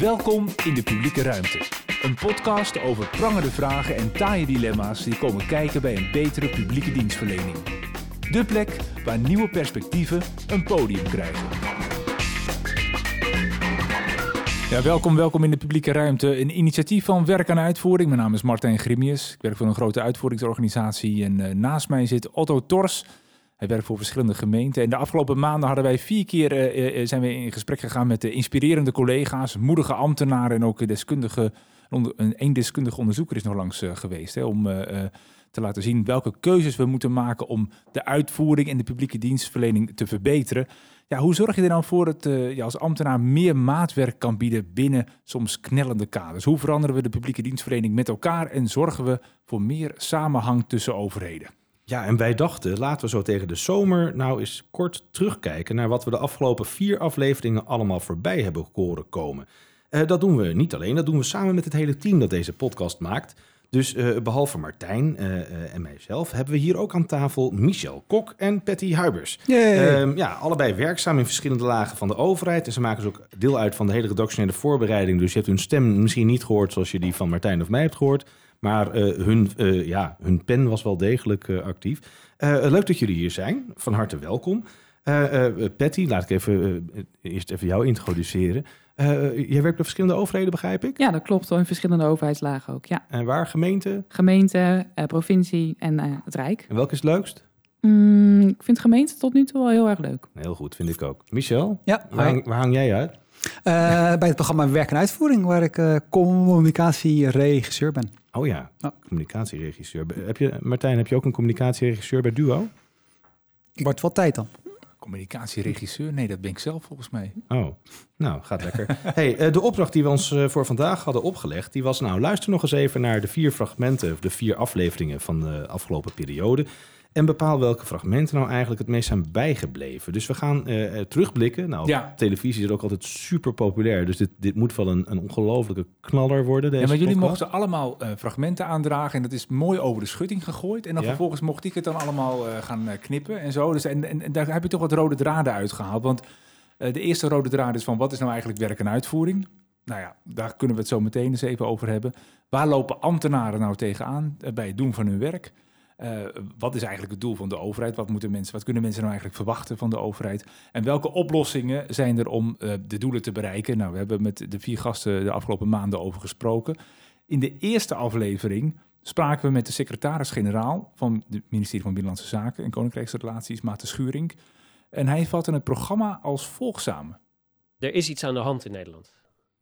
Welkom in de publieke ruimte. Een podcast over prangende vragen en taaie dilemma's die komen kijken bij een betere publieke dienstverlening. De plek waar nieuwe perspectieven een podium krijgen. Ja, welkom, welkom in de publieke ruimte. Een initiatief van Werk aan Uitvoering. Mijn naam is Martijn Grimius. Ik werk voor een grote uitvoeringsorganisatie. En uh, naast mij zit Otto Tors. Hij werkt voor verschillende gemeenten. En de afgelopen maanden hadden wij vier keer uh, zijn we in gesprek gegaan met de inspirerende collega's, moedige ambtenaren en ook deskundige. Een deskundige onderzoeker is nog langs geweest hè, om te laten zien welke keuzes we moeten maken om de uitvoering en de publieke dienstverlening te verbeteren. Ja, hoe zorg je er nou voor dat je als ambtenaar meer maatwerk kan bieden binnen soms knellende kaders? Hoe veranderen we de publieke dienstverlening met elkaar en zorgen we voor meer samenhang tussen overheden? Ja, en wij dachten, laten we zo tegen de zomer nou eens kort terugkijken naar wat we de afgelopen vier afleveringen allemaal voorbij hebben horen komen. Uh, dat doen we niet alleen, dat doen we samen met het hele team dat deze podcast maakt. Dus uh, behalve Martijn uh, uh, en mijzelf hebben we hier ook aan tafel Michel Kok en Patty Huibers. Um, ja, allebei werkzaam in verschillende lagen van de overheid. En ze maken dus ook deel uit van de hele redactionele voorbereiding. Dus je hebt hun stem misschien niet gehoord zoals je die van Martijn of mij hebt gehoord. Maar hun, ja, hun pen was wel degelijk actief. leuk dat jullie hier zijn. Van harte welkom. Patty, laat ik even, eerst even jou introduceren. Uh, jij werkt bij verschillende overheden, begrijp ik? Ja, dat klopt. In verschillende overheidslagen ook, ja. En waar? Gemeente? Gemeente, uh, provincie en uh, het Rijk. En welke is het leukst? Mm, ik vind gemeente tot nu toe wel heel erg leuk. Heel goed, vind ik ook. Michel? Ja. Waar, hang, waar hang jij uit? bij het programma Werk en Uitvoering, waar ik communicatieregisseur ben. Oh ja, oh. communicatieregisseur. Heb je, Martijn, heb je ook een communicatieregisseur bij Duo? Wordt wel tijd dan. Communicatieregisseur? Nee, dat ben ik zelf volgens mij. Oh, nou, gaat lekker. hey, de opdracht die we ons voor vandaag hadden opgelegd, die was nou, luister nog eens even naar de vier fragmenten, of de vier afleveringen van de afgelopen periode. En bepaal welke fragmenten nou eigenlijk het meest zijn bijgebleven. Dus we gaan uh, terugblikken. Nou, ja. televisie is er ook altijd super populair. Dus dit, dit moet wel een, een ongelofelijke knaller worden. Deze ja, maar jullie podcast. mochten allemaal uh, fragmenten aandragen. En dat is mooi over de schutting gegooid. En dan Ja. vervolgens mocht ik het dan allemaal uh, gaan knippen en zo. Dus, en, en, en, daar heb je toch wat rode draden uitgehaald. Want de eerste rode draad is van wat is nou eigenlijk werk en uitvoering? Nou ja, daar kunnen we het zo meteen eens even over hebben. Waar lopen ambtenaren nou tegenaan bij het doen van hun werk? Uh, wat is eigenlijk het doel van de overheid? Wat, moeten mensen, wat kunnen mensen nou eigenlijk verwachten van de overheid? En welke oplossingen zijn er om uh, de doelen te bereiken? Nou, we hebben met de vier gasten de afgelopen maanden over gesproken. In de eerste aflevering spraken we met de secretaris-generaal van het ministerie van Binnenlandse Zaken en Koninkrijksrelaties, Maarten Schuring. En hij vatte het programma als volgt samen. Er is iets aan de hand in Nederland.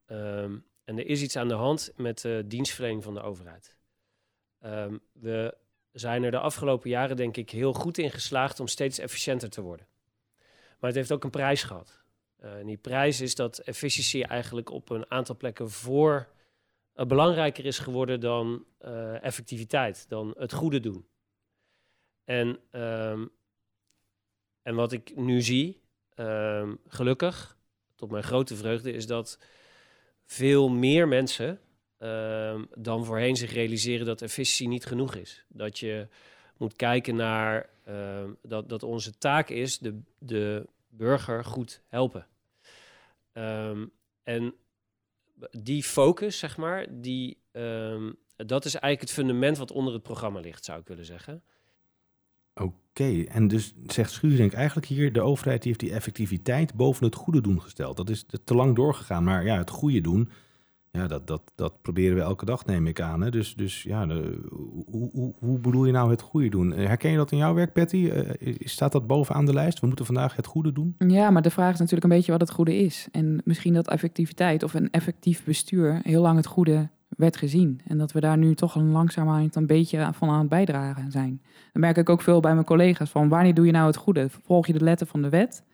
Um, en er is iets aan de hand met de dienstverlening van de overheid. Um, we zijn er de afgelopen jaren denk ik heel goed in geslaagd om steeds efficiënter te worden. Maar het heeft ook een prijs gehad. Uh, en die prijs is dat efficiëntie eigenlijk op een aantal plekken voor uh, belangrijker is geworden dan uh, effectiviteit, dan het goede doen. En, um, en wat ik nu zie, um, gelukkig, tot mijn grote vreugde, is dat veel meer mensen uh, dan voorheen zich realiseren dat efficiëntie niet genoeg is. Dat je moet kijken naar uh, dat, dat onze taak is de, de burger goed helpen. Um, en die focus, zeg maar, die, dat is eigenlijk het fundament wat onder het programma ligt, zou ik willen zeggen. Oké, en dus zegt Schuurink eigenlijk hier, de overheid die heeft die effectiviteit boven het goede doen gesteld. Dat is te lang doorgegaan, maar ja, het goede doen, ja, dat, dat, dat proberen we elke dag, neem ik aan. Hè? Dus, dus ja, hoe, hoe, hoe bedoel je nou het goede doen? Herken je dat in jouw werk, Patty? Uh, staat dat bovenaan de lijst? We moeten vandaag het goede doen? Ja, maar de vraag is natuurlijk een beetje wat het goede is. En misschien dat effectiviteit of een effectief bestuur heel lang het goede werd gezien. En dat we daar nu toch een langzamerhand een beetje van aan het bijdragen zijn. Dan merk ik ook veel bij mijn collega's van wanneer doe je nou het goede? Volg je de letter van de wet?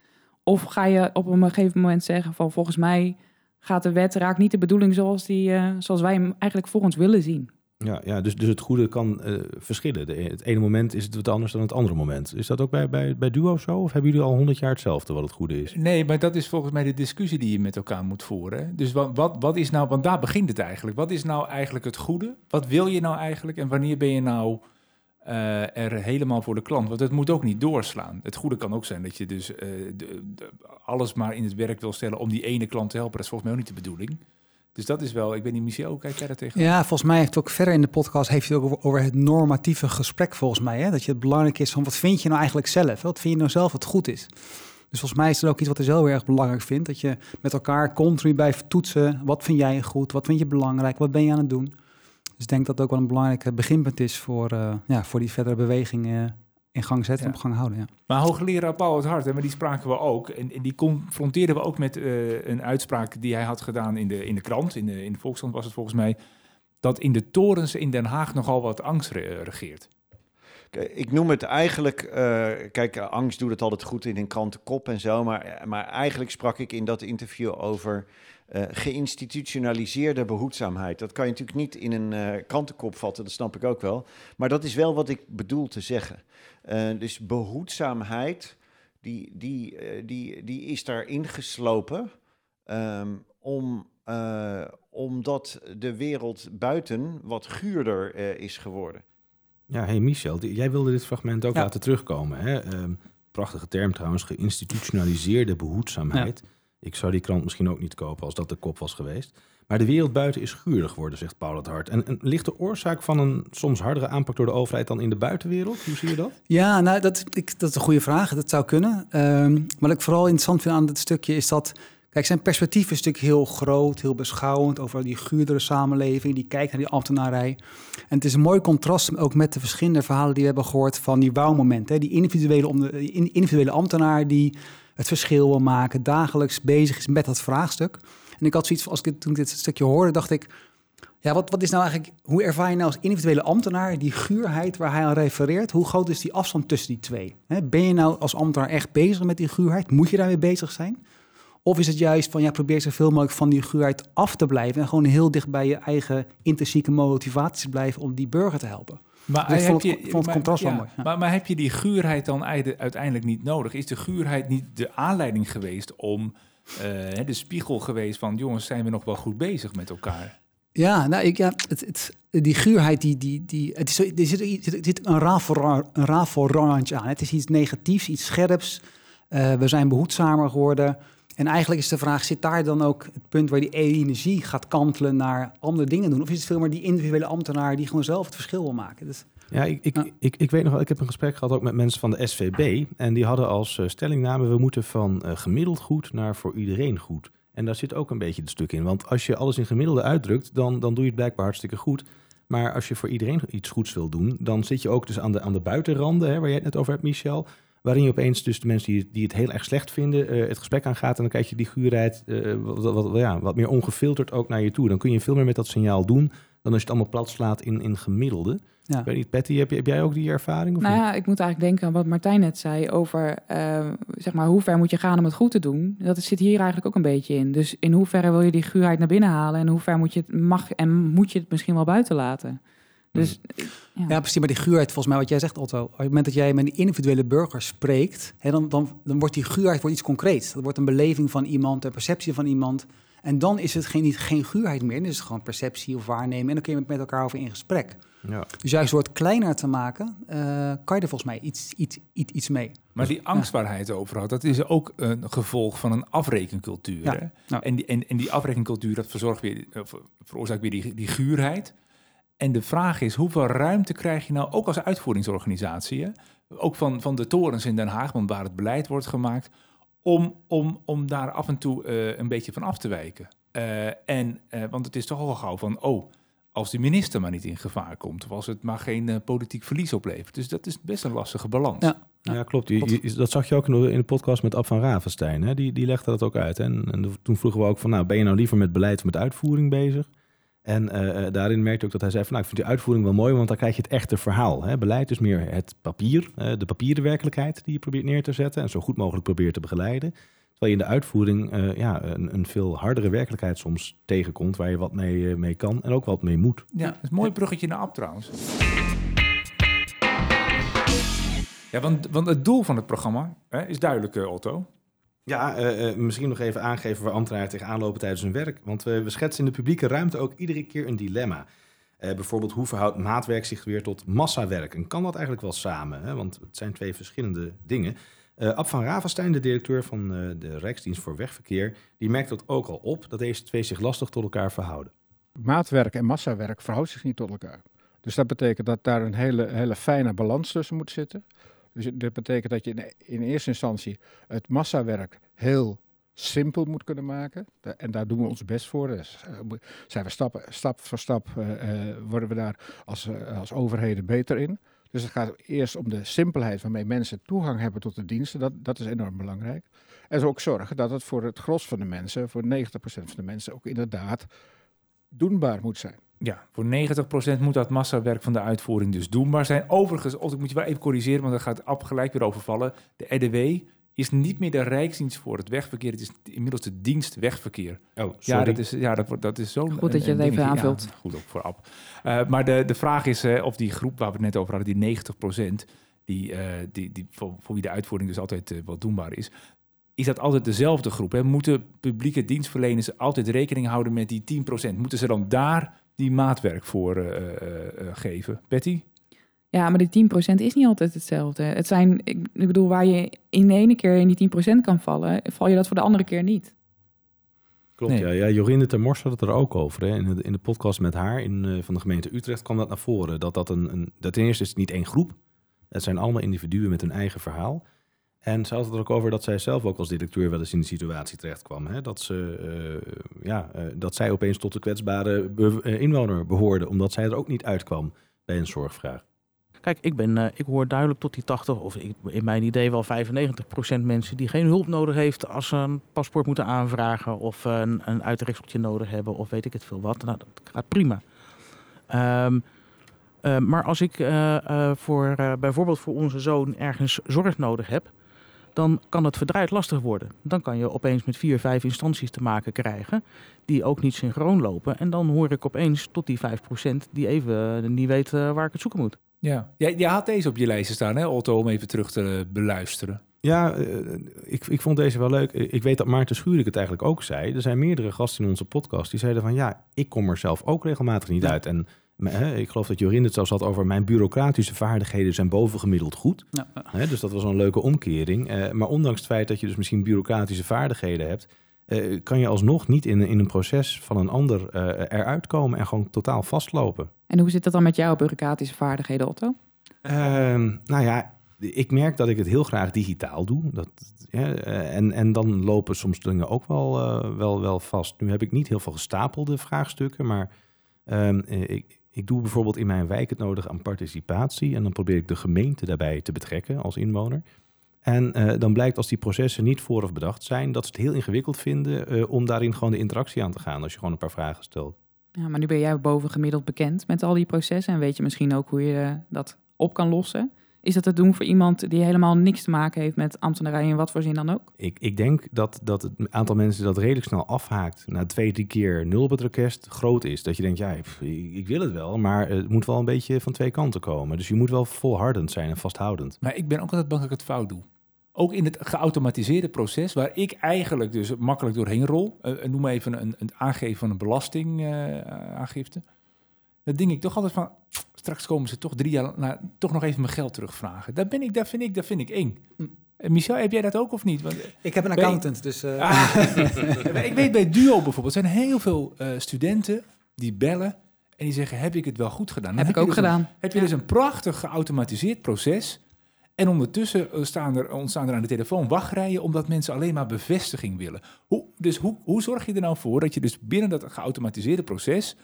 Of ga je op een gegeven moment zeggen van volgens mij gaat de wet raakt niet de bedoeling zoals, die, uh, zoals wij hem eigenlijk voor ons willen zien. Ja, ja dus, dus het goede kan uh, verschillen. De, het ene moment is het wat anders dan het andere moment. Is dat ook bij, bij, bij Duo zo? Of hebben jullie al honderd jaar hetzelfde wat het goede is? Nee, maar dat is volgens mij de discussie die je met elkaar moet voeren. Dus wat, wat, wat is nou, want daar begint het eigenlijk. Wat is nou eigenlijk het goede? Wat wil je nou eigenlijk? En wanneer ben je nou uh, er helemaal voor de klant? Want het moet ook niet doorslaan. Het goede kan ook zijn dat je dus de, alles maar in het werk wil stellen om die ene klant te helpen. Dat is volgens mij ook niet de bedoeling. Dus dat is wel, ik weet niet, Michel, kijk jij daar tegen? Ja, volgens mij heeft ook verder in de podcast heeft het ook over, het normatieve gesprek volgens mij. Hè? Dat je het belangrijk is van wat vind je nou eigenlijk zelf? Wat vind je nou zelf wat goed is? Dus volgens mij is het ook iets wat ik zelf heel erg belangrijk vind. Dat je met elkaar continu bij toetsen. Wat vind jij goed? Wat vind je belangrijk? Wat ben je aan het doen? Dus ik denk dat dat ook wel een belangrijk beginpunt is voor, eh, ja, voor die verdere beweging eh, in gang zetten en Ja. op gang houden. Ja. Maar hoogleraar Paul het Hart, hè, maar die spraken we ook. En, en die confronteerden we ook met eh, een uitspraak die hij had gedaan in de, in de krant. In de, in de Volkskrant was het volgens mij. Dat in de torens in Den Haag nogal wat angst re- regeert. Ik noem het eigenlijk, eh, kijk, eh, angst doet het altijd goed in een krantenkop en zo, maar, eh, maar eigenlijk sprak ik in dat interview over eh, geïnstitutionaliseerde behoedzaamheid. Dat kan je natuurlijk niet in een eh, krantenkop vatten, dat snap ik ook wel. Maar dat is wel wat ik bedoel te zeggen. Eh, dus behoedzaamheid, die, die, eh, die, die is daar ingeslopen ehm, om, eh, omdat de wereld buiten wat guurder eh, is geworden. Ja, hey Michel, die- jij wilde dit fragment ook Ja. laten terugkomen. Hè? Ehm, prachtige term trouwens, geïnstitutionaliseerde behoedzaamheid. Ik zou die krant misschien ook niet kopen als dat de kop was geweest. Maar de wereld buiten is guurder geworden, zegt Paul het Hart. En, ligt de oorzaak van een soms hardere aanpak door de overheid dan in de buitenwereld? Hoe zie je dat? Ja, nou, dat, ik, dat is een goede vraag. Dat zou kunnen. Ehm, wat ik vooral interessant vind aan dit stukje is dat... Kijk, zijn perspectief is natuurlijk heel groot, heel beschouwend... over die guurdere samenleving, die kijkt naar die ambtenarij. En het is een mooi contrast ook met de verschillende verhalen die we hebben gehoord... van die wauwmomenten. Die individuele, individuele ambtenaar die het verschil wil maken... dagelijks bezig is met dat vraagstuk. En ik had zoiets als ik dit, toen dit stukje hoorde, dacht ik... Ja, wat, wat is nou eigenlijk, hoe ervaar je nou als individuele ambtenaar die guurheid waar hij aan refereert? Hoe groot is die afstand tussen die twee? Ben je nou als ambtenaar echt bezig met die guurheid? Moet je daarmee bezig zijn? Of is het juist van, ja, probeer zoveel mogelijk van die guurheid af te blijven en gewoon heel dicht bij je eigen intrinsieke motivatie te blijven om die burger te helpen? Maar, Dus ik vond het- je- vond het maar- contrast wel ja, mooi, ja. Maar, maar heb je die guurheid dan uiteindelijk niet nodig? Is de guurheid niet de aanleiding geweest om eh, de spiegel geweest van... jongens, zijn we nog wel goed bezig met elkaar? Ja, nou, ik, ja het, het, die guurheid, die, die, die, het is, er zit, er zit- een rafelrandje aan. Het is iets negatiefs, iets scherps. Eh, we zijn behoedzamer geworden. En eigenlijk is de vraag, zit daar dan ook het punt waar die energie gaat kantelen naar andere dingen doen? Of is het veel meer die individuele ambtenaar die gewoon zelf het verschil wil maken? Dus, Ja, ik, ik, Ja. ik, ik weet nog wel, ik heb een gesprek gehad ook met mensen van de SVB. En die hadden als eh, stellingname, we moeten van eh, gemiddeld goed naar voor iedereen goed. En daar zit ook een beetje het stuk in. Want als je alles in gemiddelde uitdrukt, dan, dan doe je het blijkbaar hartstikke goed. Maar als je voor iedereen iets goeds wil doen, dan zit je ook dus aan de, aan de buitenranden, hè, waar jij het net over hebt, Michel. Waarin je opeens dus de mensen die, die het heel erg slecht vinden, eh, het gesprek aangaat. En dan krijg je die guurheid eh, wat, wat, ja, wat meer ongefilterd ook naar je toe. Dan kun je veel meer met dat signaal doen dan als je het allemaal plat slaat in, in gemiddelde. ja. Ik weet niet, Patty, heb, je- heb jij ook die ervaring? Of Nou ja, ik moet eigenlijk denken aan wat Martijn net zei over, eh, zeg maar, hoe ver moet je gaan om het goed te doen? Dat zit hier eigenlijk ook een beetje in. Dus in hoeverre wil je die guurheid naar binnen halen en hoe ver moet je het, mag en moet je het misschien wel buiten laten? Dus, ja. Ja, precies. Maar die guurheid, volgens mij wat jij zegt, Otto. Op het moment dat jij met een individuele burger spreekt, hè, dan, dan, dan wordt die guurheid wordt iets concreets. Dat wordt een beleving van iemand, een perceptie van iemand. En dan is het geen, niet, geen guurheid meer. Dan is het gewoon perceptie of waarnemen. En dan kun je met elkaar over in gesprek. Ja. Dus juist door het kleiner te maken, eh, kan je er volgens mij iets, iets, iets, iets mee. Maar die angst waar hij het over had, dat is ook een gevolg van een afrekencultuur. Ja, hè? ja. En, die, en, en die afrekencultuur, dat verzorgt weer, eh, ver- veroorzaakt weer die, die guurheid. En de vraag is, hoeveel ruimte krijg je nou, ook als uitvoeringsorganisatie, hè? ook van, van de torens in Den Haag, want waar het beleid wordt gemaakt, om, om, om daar af en toe eh, een beetje van af te wijken. Eh, en, eh, want het is toch al gauw van, oh, als de minister maar niet in gevaar komt, of als het maar geen politiek verlies oplevert. Dus dat is best een lastige balans. Ja. Ja, klopt. Je- je- dat zag je ook in de, in de podcast met Ab van Ravenstein. Hè? Die, die legde dat ook uit. hè. En, en toen vroegen we ook van, nou, ben je nou liever met beleid of met uitvoering bezig? En eh, eh, daarin merkte ook dat hij zei van, nou, ik vind die uitvoering wel mooi, want dan krijg je het echte verhaal. Hè? Beleid is meer het papier, de papieren werkelijkheid die je probeert neer te zetten en zo goed mogelijk probeert te begeleiden. Terwijl je in de uitvoering eh, ja, een, een veel hardere werkelijkheid soms tegenkomt, waar je wat mee, mee kan en ook wat mee moet. Ja, dat is een mooi bruggetje naar Ab trouwens. Ja, want, want het doel van het programma hè, is duidelijk, Otto. Ja, eh, eh, misschien nog even aangeven waar ambtenaren tegenaan lopen tijdens hun werk. Want we, we schetsen in de publieke ruimte ook iedere keer een dilemma. Eh, bijvoorbeeld, hoe verhoudt maatwerk zich weer tot massawerk? En kan dat eigenlijk wel samen? Hè? Want het zijn twee verschillende dingen. Ab van Ravenstein, de directeur van de Rijksdienst voor Wegverkeer, die merkt dat ook al op, dat deze twee zich lastig tot elkaar verhouden. Maatwerk en massawerk verhoudt zich niet tot elkaar. Dus dat betekent dat daar een hele, hele fijne balans tussen moet zitten. Dus dat betekent dat je in, eerste instantie het massawerk heel simpel moet kunnen maken. En daar doen we ons best voor. Dus, uh, zijn we stap, stap voor stap uh, uh, worden we daar als, als overheden beter in. Dus het gaat eerst om de simpelheid waarmee mensen toegang hebben tot de diensten. Dat, dat is enorm belangrijk. En ook zorgen dat het voor het gros van de mensen, voor 90% van de mensen, ook inderdaad doenbaar moet zijn. Ja, voor 90% moet dat massawerk van de uitvoering dus doenbaar zijn. Overigens, ik moet je wel even corrigeren, want daar gaat Ab gelijk weer overvallen. De RDW is niet meer de Rijksdienst voor het wegverkeer. Het is inmiddels de dienst wegverkeer. Oh, sorry. Ja, dat is, ja, dat, dat is zo. Goed dat je het even aanvult. Ja, goed ook voor Ab. Uh, maar de, de vraag is uh, of die groep waar we het net over hadden, die 90%, die, uh, die, die, voor, voor wie de uitvoering dus altijd wat doenbaar is, is dat altijd dezelfde groep? Hè? Moeten publieke dienstverleners altijd rekening houden met die 10%? Moeten ze dan daar die maatwerk voor geven? Betty? Ja, maar die 10% is niet altijd hetzelfde. Het zijn, ik, ik bedoel, waar je in de ene keer in die 10% kan vallen, val je dat voor de andere keer niet. Klopt, nee. ja. ja. Jorinde ter Mors had het er ook over. Hè. In, de, in de podcast met haar in, uh, van de gemeente Utrecht kwam dat naar voren. Dat dat een, een dat ten eerste is het niet één groep. Het zijn allemaal individuen met hun eigen verhaal. En ze had het er ook over dat zij zelf ook als directeur wel eens in de situatie terecht kwam. Hè? Dat, ze, uh, ja, uh, dat zij opeens tot de kwetsbare be inwoner behoorde, omdat zij er ook niet uitkwam bij een zorgvraag. Kijk, ik, ben, ik hoor duidelijk tot die 80, of in mijn idee wel 95% mensen die geen hulp nodig heeft als ze een paspoort moeten aanvragen of een, een uitrekseltje nodig hebben of weet ik het veel wat. Nou, dat gaat prima. Uh, maar als ik voor, bijvoorbeeld voor onze zoon ergens zorg nodig heb, dan kan het verdraaid lastig worden. Dan kan je opeens met vier, vijf instanties te maken krijgen die ook niet synchroon lopen. En dan hoor ik opeens tot die 5% die even niet weet waar ik het zoeken moet. Ja, jij, jij had deze op je lijstje staan, hè, Otto, om even terug te beluisteren. Ja, uh, ik, ik vond deze wel leuk. Ik weet dat Maarten Schuurik het eigenlijk ook zei. Er zijn meerdere gasten in onze podcast die zeiden van... ja, ik kom er zelf ook regelmatig niet ja. uit. En ik geloof dat Jorin het zelfs had over... mijn bureaucratische vaardigheden zijn bovengemiddeld goed. Ja. Dus dat was een leuke omkering. Uh, maar ondanks het feit dat je dus misschien bureaucratische vaardigheden hebt... Uh, kan je alsnog niet in, in een proces van een ander eruit komen... en gewoon totaal vastlopen. En hoe zit dat dan met jouw bureaucratische vaardigheden, Otto? Uh, nou ja, ik merk dat ik het heel graag digitaal doe. Dat, ja, en, en dan lopen soms dingen ook wel, uh, wel, wel vast. Nu heb ik niet heel veel gestapelde vraagstukken, maar um, ik, ik doe bijvoorbeeld in mijn wijk het nodig aan participatie. En dan probeer ik de gemeente daarbij te betrekken als inwoner. En uh, dan blijkt als die processen niet vooraf bedacht zijn, dat ze het heel ingewikkeld vinden uh, om daarin gewoon de interactie aan te gaan als je gewoon een paar vragen stelt. Ja, maar nu ben jij bovengemiddeld bekend met al die processen en weet je misschien ook hoe je dat op kan lossen. Is dat te doen voor iemand die helemaal niks te maken heeft met ambtenarij in wat voor zin dan ook? Ik, ik denk dat, dat het aantal mensen dat redelijk snel afhaakt na twee, drie keer nul op het request groot is. Dat je denkt, ja, pff, ik wil het wel, maar het moet wel een beetje van twee kanten komen. Dus je moet wel volhardend zijn en vasthoudend. Maar ik ben ook altijd bang dat ik het fout doe. Ook in het geautomatiseerde proces, waar ik eigenlijk dus makkelijk doorheen rol. Uh, noem maar even een, een aangeven van een belastingaangifte. Uh, dan denk ik toch altijd van, straks komen ze toch drie jaar na, toch nog even mijn geld terugvragen. Dat, ben ik, dat, vind, ik, dat vind ik eng. En Michel, heb jij dat ook of niet? Want, ik heb een accountant, dus... Uh... Ah, ik weet bij Duo bijvoorbeeld, er zijn heel veel uh, studenten die bellen en die zeggen, heb ik het wel goed gedaan? Dan heb, heb ik ook dus gedaan. Een, heb je ja. dus een prachtig geautomatiseerd proces en ondertussen staan er, ontstaan er aan de telefoon wachtrijen omdat mensen alleen maar bevestiging willen. Hoe, dus hoe, hoe zorg je er nou voor dat je dus binnen dat geautomatiseerde proces,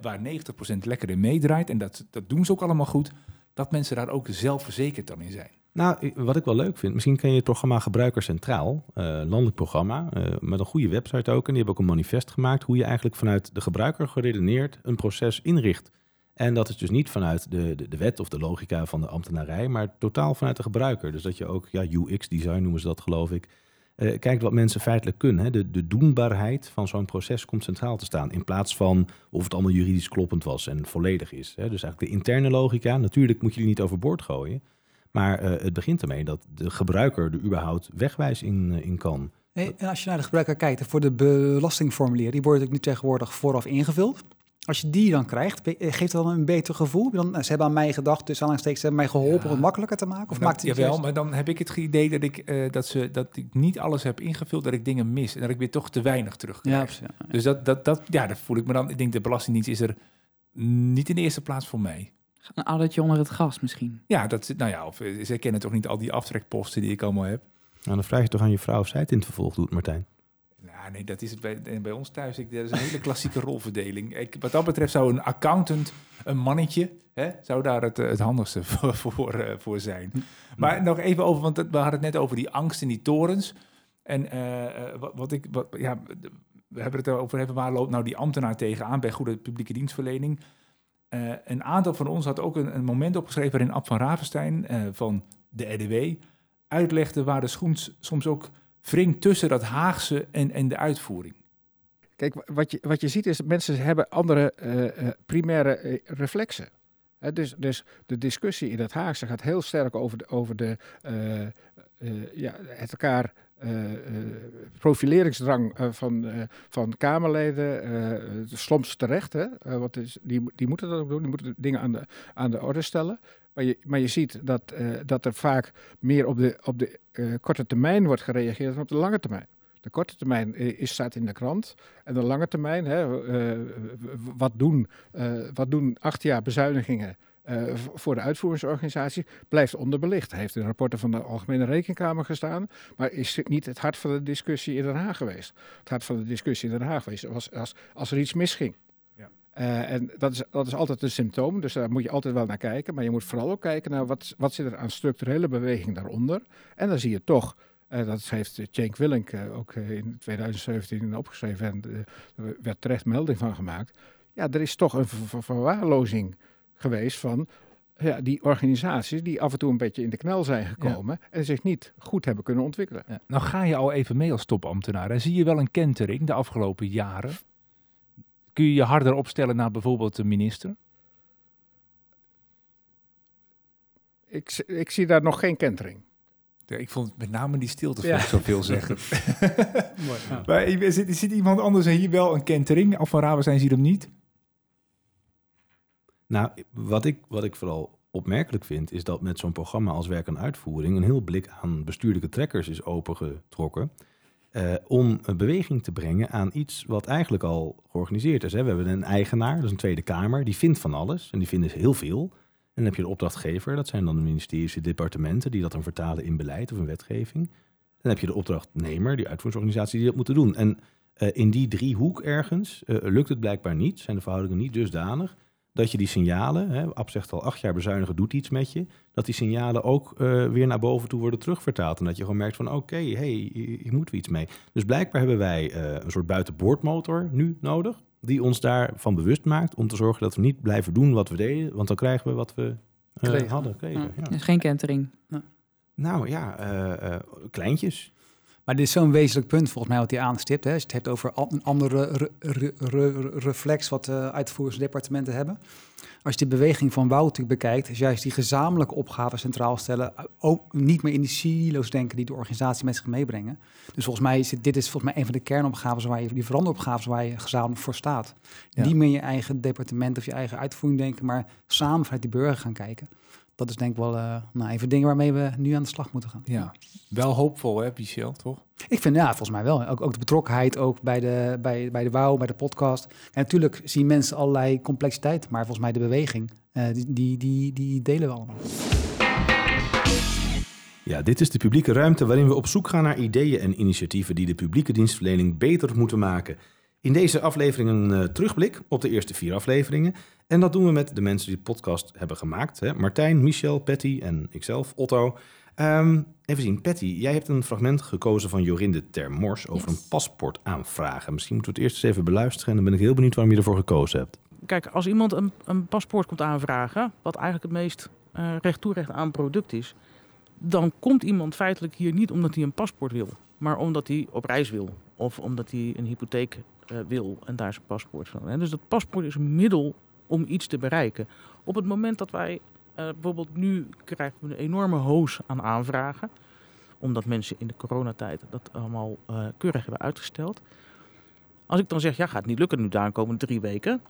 waar 90% lekker in meedraait, en dat, dat doen ze ook allemaal goed, dat mensen daar ook zelfverzekerd dan in zijn? Nou, wat ik wel leuk vind, misschien ken je het programma Gebruiker Centraal, uh, landelijk programma, met een goede website ook. En die hebben ook een manifest gemaakt hoe je eigenlijk vanuit de gebruiker geredeneerd een proces inricht. En dat is dus niet vanuit de, de, de, wet of de logica van de ambtenarij, maar totaal vanuit de gebruiker. Dus dat je ook, ja, UX-design noemen ze dat geloof ik, uh, kijkt wat mensen feitelijk kunnen. Hè. De, de doenbaarheid van zo'n proces komt centraal te staan, in plaats van of het allemaal juridisch kloppend was en volledig is. Hè. Dus eigenlijk de interne logica, natuurlijk moet je die niet overboord gooien, maar uh, het begint ermee dat de gebruiker er überhaupt wegwijs in, uh, in kan. En als je naar de gebruiker kijkt, voor de belastingformulier, die wordt ook nu tegenwoordig vooraf ingevuld. Als je die dan krijgt, eh, geeft dat dan een beter gevoel? Dan, eh, ze hebben aan mij gedacht, dus aanhalingstekens, ze hebben mij geholpen Ja. om het makkelijker te maken? Of Nou, maakt het jawel, juist- maar dan heb ik het idee dat ik, eh, dat, ze, dat ik niet alles heb ingevuld, dat ik dingen mis en dat ik weer toch te weinig terugkrijg. Ja, precies, ja. Dus dat, dat, dat, ja, dat voel ik me dan. Ik denk de Belastingdienst is er niet in de eerste plaats voor mij. Een addertje onder het gras misschien. Ja, dat, zit- nou ja, of ze kennen toch niet al die aftrekposten die ik allemaal heb. Nou, dan vraag je toch aan je vrouw of zij het in het vervolg doet, Martijn. Nee, dat is het bij, bij ons thuis. Ik, dat is een hele klassieke rolverdeling. Ik, wat dat betreft zou een accountant, een mannetje, hè, zou daar het, eh, het handigste voor, voor, eh, voor zijn. Maar nog even over, want we hadden het net over die angst in die torens. En eh, eh, wat, wat ik, wat, ja, we hebben het erover hebben, waar loopt nou die ambtenaar tegenaan bij goede publieke dienstverlening? Eh, een aantal van ons had ook een, een moment opgeschreven waarin Ab van Ravenstein eh, van de RDW uitlegde waar de schoen s- soms ook wringt tussen dat Haagse en, en de uitvoering. Kijk, wa- wat je, wat je ziet is dat mensen hebben andere eh, primaire eh, reflexen. Dus, dus de discussie in het Haagse gaat heel sterk over de, over de ja, het elkaar profileringsdrang van, van Kamerleden. soms terecht, hè, het is, die, die moeten dat ook doen, die moeten dingen aan de, aan de orde stellen. Maar je, maar je ziet dat, eh, dat er vaak meer op de, op de eh, korte termijn wordt gereageerd dan op de lange termijn. De korte termijn eh, is, staat in de krant. En de lange termijn, hè, wat, doen, wat doen acht jaar bezuinigingen voor de uitvoeringsorganisatie, blijft onderbelicht. Hij heeft in rapporten van de Algemene Rekenkamer gestaan, maar is niet het hart van de discussie in Den Haag geweest. Het hart van de discussie in Den Haag geweest was als, als er iets misging. Eh, en dat is, dat is altijd een symptoom, dus daar moet je altijd wel naar kijken. Maar je moet vooral ook kijken naar wat, wat zit er aan structurele beweging daaronder. En dan zie je toch, eh, dat heeft Cenk Willink eh, ook in 2017 opgeschreven en er werd terecht melding van gemaakt. Ja, er is toch een ver- ver- verwaarlozing geweest van ja, die organisaties die af en toe een beetje in de knel zijn gekomen en zich niet goed hebben kunnen ontwikkelen. Ja. Nou ga je al even mee als topambtenaar. En zie je wel een kentering de afgelopen jaren? Kun je je harder opstellen naar bijvoorbeeld de minister? Ik, ik zie daar nog geen kentering. Ja, ik vond met name die stilte Ja. zoveel zeggen. Mooi, ja. maar zit, zit iemand anders hier wel een kentering? Af van Ravenstein ziet hem niet. Nou, wat ik, wat ik vooral opmerkelijk vind, is dat met zo'n programma als Werk en Uitvoering een heel blik aan bestuurlijke trekkers is opengetrokken. Eh, om een beweging te brengen aan iets wat eigenlijk al georganiseerd is. Hè. We hebben een eigenaar, dat is een Tweede Kamer, die vindt van alles en die vinden heel veel. En dan heb je de opdrachtgever, dat zijn dan de ministeries, de departementen, die dat dan vertalen in beleid of in wetgeving. Dan heb je de opdrachtnemer, die uitvoeringsorganisatie, die dat moeten doen. En eh, in die driehoek ergens eh, lukt het blijkbaar niet, zijn de verhoudingen niet dusdanig dat je die signalen, hè, Ab zegt al acht jaar bezuinigen doet iets met je, dat die signalen ook eh, weer naar boven toe worden terugvertaald. En dat je gewoon merkt van oké, hey, hier, moeten we iets mee. Dus blijkbaar hebben wij eh, een soort buitenboordmotor nu nodig, die ons daarvan bewust maakt om te zorgen dat we niet blijven doen wat we deden, want dan krijgen we wat we eh, Kregen. hadden. Kregen, Ja. ja. Dus geen kentering. Nou ja, eh, eh, kleintjes. Maar dit is zo'n wezenlijk punt volgens mij wat hij aanstipt. Hè. Als je het hebt over een andere re- re- re- reflex wat de uitvoeringsdepartementen hebben. Als je de beweging van Wout natuurlijk bekijkt, is juist die gezamenlijke opgaven centraal stellen. Ook niet meer in die silo's denken die de organisatie met zich meebrengen. Dus volgens mij is dit, dit is volgens mij een van de kernopgaven waar je, die veranderopgaven waar je gezamenlijk voor staat. Ja. Niet meer in je eigen departement of je eigen uitvoering denken, maar samen vanuit die burger gaan kijken. Dat is denk ik wel eh, nou, even dingen waarmee we nu aan de slag moeten gaan. Ja, wel hoopvol hè, Michel, toch? Ik vind, ja, volgens mij wel. Ook, ook de betrokkenheid, ook bij de, bij, bij de WOW, bij de podcast. En natuurlijk zien mensen allerlei complexiteit, maar volgens mij de beweging, eh, die, die, die, die delen we allemaal. Ja, dit is de publieke ruimte waarin we op zoek gaan naar ideeën en initiatieven die de publieke dienstverlening beter moeten maken. In deze aflevering een eh, terugblik op de eerste vier afleveringen. En dat doen we met de mensen die de podcast hebben gemaakt. Hè? Martijn, Michel, Patty en ikzelf, Otto. Ehm, even zien, Patty, jij hebt een fragment gekozen van Jorinde Termors over Yes. een paspoort aanvragen. Misschien moeten we het eerst eens even beluisteren en dan ben ik heel benieuwd waarom je ervoor gekozen hebt. Kijk, als iemand een, een paspoort komt aanvragen, wat eigenlijk het meest eh recht toe recht aan product is, dan komt iemand feitelijk hier niet omdat hij een paspoort wil, maar omdat hij op reis wil of omdat hij een hypotheek eh, wil en daar zijn paspoort van. Hè. Dus dat paspoort is een middel om iets te bereiken. Op het moment dat wij eh, bijvoorbeeld nu krijgen we een enorme hoos aan aanvragen, omdat mensen in de coronatijd dat allemaal eh, keurig hebben uitgesteld. Als ik dan zeg, ja, gaat niet lukken nu de aankomende drie weken,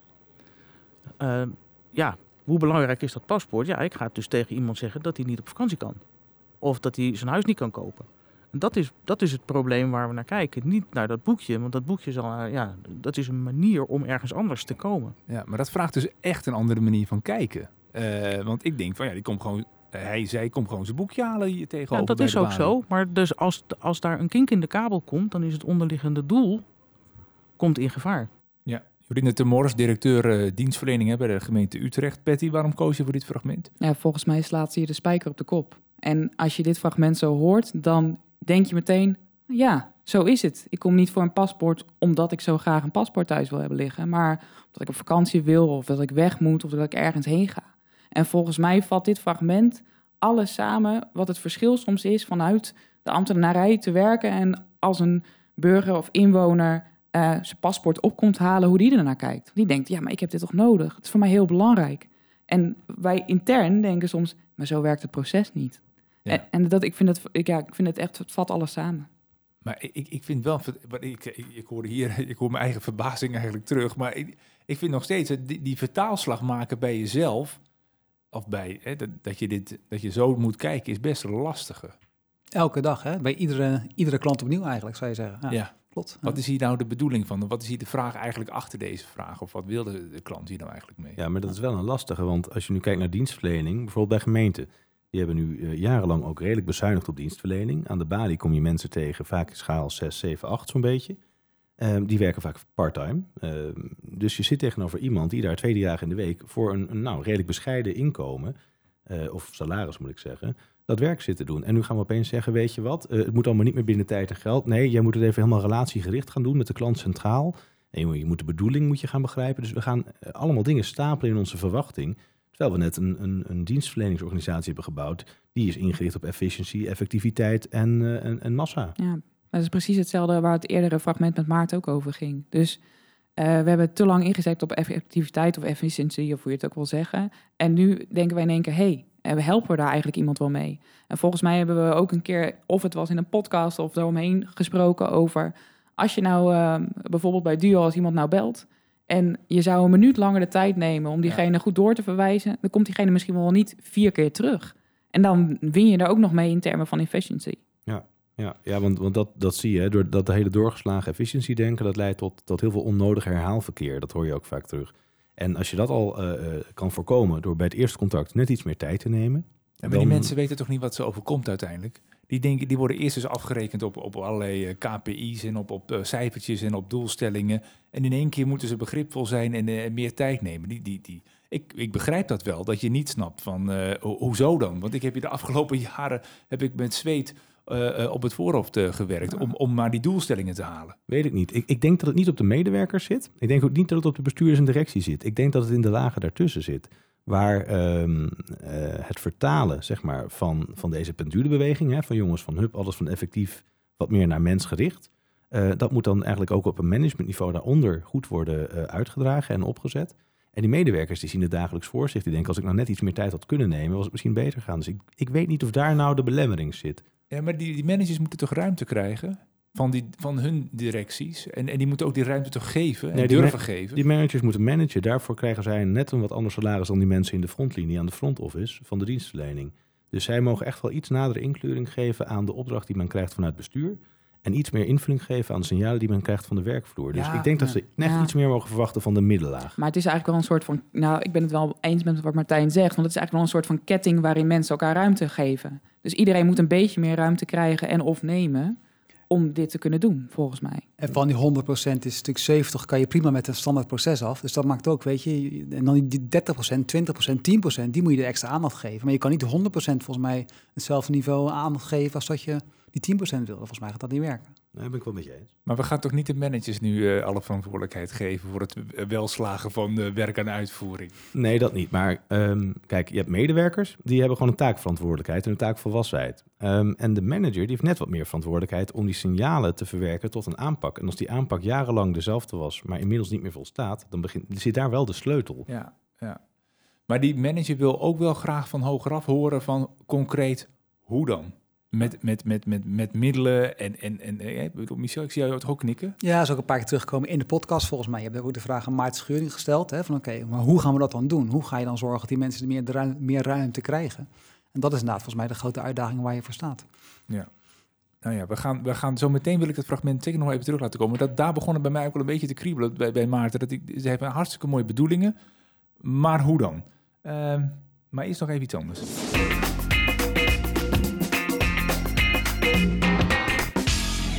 Eh, ja, hoe belangrijk is dat paspoort? Ja, ik ga dus tegen iemand zeggen dat hij niet op vakantie kan. Of dat hij zijn huis niet kan kopen. En dat is, dat is het probleem waar we naar kijken. Niet naar dat boekje, want dat boekje is al, eh, ja, dat is een manier om ergens anders te komen. Ja, maar dat vraagt dus echt een andere manier van kijken. Eh, want ik denk van ja, die komt gewoon, eh, hij zei, komt gewoon zijn boekje halen hier tegenover. Ja, dat bij is de ook zo. Maar dus als, als daar een kink in de kabel komt, dan is het onderliggende doel komt in gevaar. Jorine de Mors, directeur dienstverlening hè, bij de gemeente Utrecht. Patty, waarom koos je voor dit fragment? Ja, volgens mij slaat ze hier de spijker op de kop. En als je dit fragment zo hoort, dan denk je meteen, ja, zo is het. Ik kom niet voor een paspoort omdat ik zo graag een paspoort thuis wil hebben liggen, maar omdat ik op vakantie wil of dat ik weg moet of dat ik ergens heen ga. En volgens mij vat dit fragment alles samen wat het verschil soms is vanuit de ambtenarij te werken en als een burger of inwoner eh, zijn paspoort op komt halen, hoe die ernaar kijkt. Die denkt, ja, maar ik heb dit toch nodig? Het is voor mij heel belangrijk. En wij intern denken soms, maar zo werkt het proces niet. Ja. En, en dat, ik, vind het, ik, ja, ik vind het echt, het vat alles samen. Maar ik, ik- ik vind wel, wat ik, ik, hoorde hier, ik hoor mijn eigen verbazing eigenlijk terug. Maar ik, ik vind nog steeds, dat die, die vertaalslag maken bij jezelf, of bij, hè, dat, dat, je dit, dat je zo moet kijken, is best een lastige. Elke dag, hè? bij iedere, iedere klant opnieuw eigenlijk, zou je zeggen. Ja, Ja. klopt. Ja. Wat is hier nou de bedoeling van? Wat is hier de vraag eigenlijk achter deze vraag? Of wat wilde de klant hier nou eigenlijk mee? Ja, maar dat is wel een lastige, want als je nu kijkt naar dienstverlening, bijvoorbeeld bij gemeenten, die hebben nu eh, jarenlang ook redelijk bezuinigd op dienstverlening. Aan de balie kom je mensen tegen, vaak in schaal 6, 7, 8 zo'n beetje. Ehm, die werken vaak part-time. Ehm, dus je zit tegenover iemand die daar twee dagen in de week voor een, nou, redelijk bescheiden inkomen, eh, of salaris moet ik zeggen, dat werk zit te doen. En nu gaan we opeens zeggen, weet je wat, eh, het moet allemaal niet meer binnen tijd en geld. Nee, jij moet het even helemaal relatiegericht gaan doen met de klant centraal. En je moet- de bedoeling moet je gaan begrijpen. Dus we gaan allemaal dingen stapelen in onze verwachting. Terwijl we net een, een, een dienstverleningsorganisatie hebben gebouwd. Die is ingericht op efficiëntie, effectiviteit en, eh, en, en massa. Ja, dat is precies hetzelfde waar het eerdere fragment met Maarten ook over ging. Dus eh, we hebben te lang ingezet op effectiviteit of efficiëntie, of hoe je het ook wil zeggen. En nu denken wij in één keer, hey, we helpen daar eigenlijk iemand wel mee. En volgens mij hebben we ook een keer, of het was in een podcast of daaromheen gesproken over... als je nou eh, bijvoorbeeld bij Duo, als iemand nou belt... en je zou een minuut langer de tijd nemen om diegene goed door te verwijzen... dan komt diegene misschien wel niet vier keer terug. En dan win je er ook nog mee in termen van efficiency. Ja, ja want, want dat, dat zie je. hè. Door dat hele doorgeslagen efficiëntie denken, dat leidt tot, tot heel veel onnodig herhaalverkeer. Dat hoor je ook vaak terug. En als je dat al eh, eh, kan voorkomen door bij het eerste contact net iets meer tijd te nemen. Ja, maar die mensen weten toch niet wat ze overkomt uiteindelijk? Die, denken, die worden eerst eens afgerekend op, op allerlei eh, KPI's en op, op eh, cijfertjes en op doelstellingen. En in één keer moeten ze begripvol zijn en eh, meer tijd nemen. Die, die, die, ik, ik begrijp dat wel, dat je niet snapt van ho- hoezo dan? Want ik heb je de afgelopen jaren heb ik met zweet op het voorhoofd gewerkt om, om maar die doelstellingen te halen. Weet ik niet. Ik, ik denk dat het niet op de medewerkers zit. Ik denk ook niet dat het op de bestuurders en directie zit. Ik denk dat het in de lagen daartussen zit. Waar ehm, eh, het vertalen zeg maar, van, van deze pendulebeweging, hè, van jongens van hup, alles van effectief, wat meer naar mens gericht. eh, dat moet dan eigenlijk ook op een managementniveau daaronder goed worden eh, uitgedragen en opgezet. En die medewerkers die zien het dagelijks voor zich. Die denken, als ik nou net iets meer tijd had kunnen nemen, was het misschien beter gaan. Dus ik, ik weet niet of daar nou de belemmering zit. Ja, maar die, die managers moeten toch ruimte krijgen van, die, van hun directies? En, en die moeten ook die ruimte toch geven en Nee, durven geven? Die managers moeten managen. Daarvoor krijgen zij net een wat ander salaris dan die mensen in de frontlinie aan de front office van de dienstverlening. Dus zij mogen echt wel iets nadere inkleuring geven aan de opdracht die men krijgt vanuit bestuur. En iets meer invulling geven aan de signalen die men krijgt van de werkvloer. Dus Ja, ik denk dat ze net Ja. iets meer mogen verwachten van de middenlaag. Maar het is eigenlijk wel een soort van. Nou, ik ben het wel eens met wat Martijn zegt. Want het is eigenlijk wel een soort van ketting waarin mensen elkaar ruimte geven. Dus iedereen moet een beetje meer ruimte krijgen en of nemen. Om dit te kunnen doen, volgens mij. En van die 100% is stuk 70 kan je prima met een standaard proces af. Dus dat maakt ook, weet je, en dan die 30%, 20%, 10%, die moet je de extra aandacht geven. Maar je kan niet 100% volgens mij hetzelfde niveau aandacht geven als dat je die 10% wil. Volgens mij gaat dat niet werken. Daar ben ik wel met je eens. Maar we gaan toch niet de managers nu eh, alle verantwoordelijkheid geven voor het welslagen van eh, werk aan uitvoering? Nee, dat niet. Maar ehm, kijk, je hebt medewerkers, die hebben gewoon een taakverantwoordelijkheid en een taakvolwassenheid. Ehm, en de manager, die heeft net wat meer verantwoordelijkheid om die signalen te verwerken tot een aanpak. En als die aanpak jarenlang dezelfde was, maar inmiddels niet meer volstaat, dan begint, zit daar wel de sleutel. Ja, ja. Maar die manager wil ook wel graag van hogeraf horen van concreet hoe dan? Met, met, met, met, met middelen en, en, en eh, ik bedoel, Michel, ik zie jou toch ook knikken? Ja, is ook een paar keer terugkomen in de podcast volgens mij. Je hebt ook de vraag aan Maarten Scheuring gesteld. Hè, van oké, maar hoe gaan we dat dan doen? Hoe ga je dan zorgen dat die mensen meer, ruim, meer ruimte krijgen? En dat is inderdaad volgens mij de grote uitdaging waar je voor staat. Ja. Nou ja, we gaan, we gaan zo meteen wil ik het fragment zeker nog even terug laten komen. Dat, daar begon het bij mij ook wel een beetje te kriebelen bij, bij Maarten. Dat ik, ze hebben hartstikke mooie bedoelingen, maar hoe dan? Ehm, maar eerst nog even iets anders.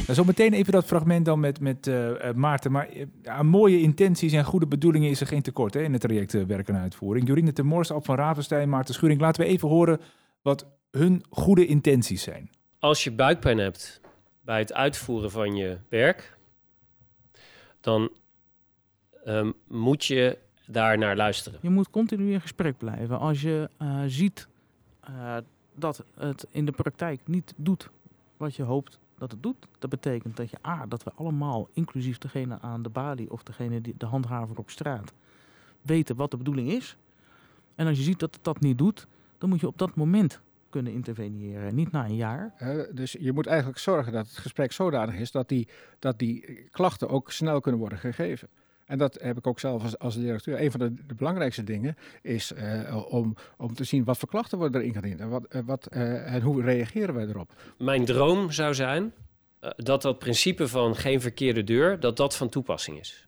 Nou, zo meteen even dat fragment dan met, met eh, eh, Maarten. Maar eh, aan mooie intenties en goede bedoelingen is er geen tekort hè, in het traject werken en uitvoering. Jorine de Mors, Ab van Ravenstein, Maarten Schuring. Laten we even horen wat hun goede intenties zijn. Als je buikpijn hebt bij het uitvoeren van je werk, dan ehm, moet je daar naar luisteren. Je moet continu in gesprek blijven. Als je eh, ziet eh, dat het in de praktijk niet doet wat je hoopt dat het doet, dat betekent dat je A, dat we allemaal, inclusief degene aan de balie of degene die de handhaver op straat, weten wat de bedoeling is. En als je ziet dat het dat niet doet, dan moet je op dat moment kunnen interveneren, niet na een jaar. Dus je moet eigenlijk zorgen dat het gesprek zodanig is dat die, dat die klachten ook snel kunnen worden gegeven. En dat heb ik ook zelf als, als directeur. Een van de, de belangrijkste dingen is eh, om, om te zien wat voor klachten worden er ingediend en, wat, eh, wat, eh, en hoe reageren wij erop. Mijn droom zou zijn dat dat principe van geen verkeerde deur, dat dat van toepassing is.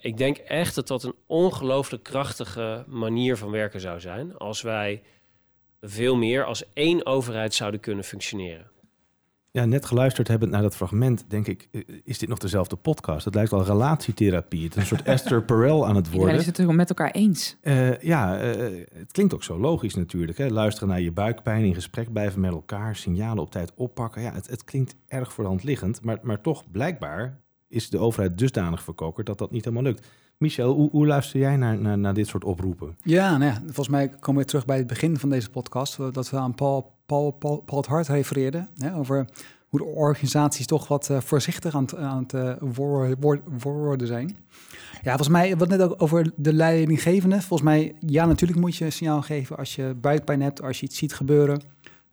Ik denk echt dat dat een ongelooflijk krachtige manier van werken zou zijn als wij veel meer als één overheid zouden kunnen functioneren. Ja, net geluisterd hebben naar dat fragment, denk ik, eh, is dit nog dezelfde podcast? Het lijkt wel relatietherapie. Het is een soort Esther Perel aan het Iedereen worden. is het met elkaar eens. Eh, ja, eh, het klinkt ook zo logisch natuurlijk. Hè? Luisteren naar je buikpijn, in gesprek blijven met elkaar, signalen op tijd oppakken. Ja, het, het klinkt erg voor de hand liggend, maar, maar toch blijkbaar is de overheid dusdanig verkokerd dat dat niet helemaal lukt. Michel, hoe, hoe luister jij naar, naar, naar dit soort oproepen? Ja, nou ja, volgens mij komen we terug bij het begin van deze podcast. Dat we aan Paul, Paul, Paul, Paul Hart refereerden. Hè, over hoe de organisaties toch wat eh, voorzichtig aan het, aan het eh, worden zijn. Ja, volgens mij, wat net ook over de leidinggevende. Volgens mij, ja, natuurlijk moet je een signaal geven als je buikpijn hebt, als je iets ziet gebeuren.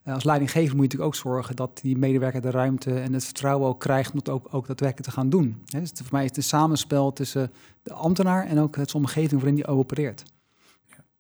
Eh, als leidinggever moet je natuurlijk ook zorgen dat die medewerker de ruimte en het vertrouwen ook krijgt om het ook, ook daadwerkelijk te gaan doen. Hè, dus voor mij is het een samenspel tussen de ambtenaar en ook het omgeving waarin die opereert.